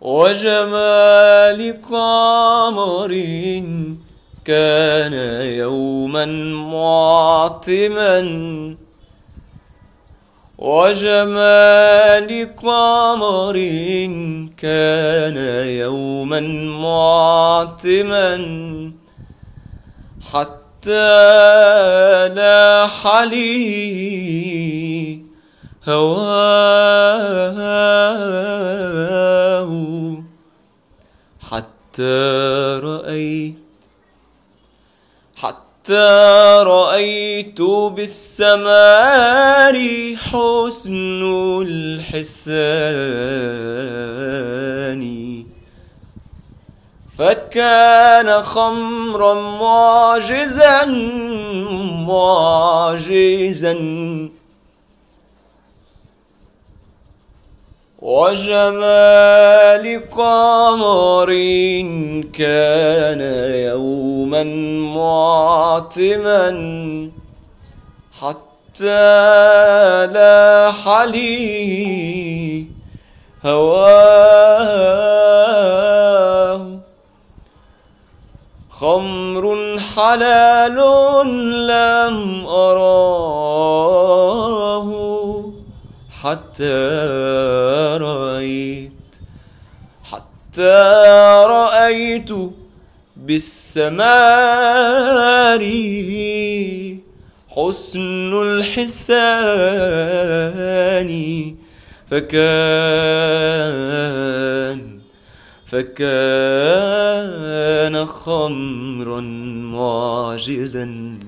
وجمال قمر كان يوما معتما وجمال قمر كان يوما معتما حتى لاح لي هواه حتى رأيت حتى رأيت بالسماء حسن الحسان. فكان خمرا معجزا معجزا. وجمال قمر كان يوما معتما حتى لاح لي هواه. خمر حلال لم أراه حتى حتى رأيت بالسماء حسن الحسان فكان فكان خمرا معجزا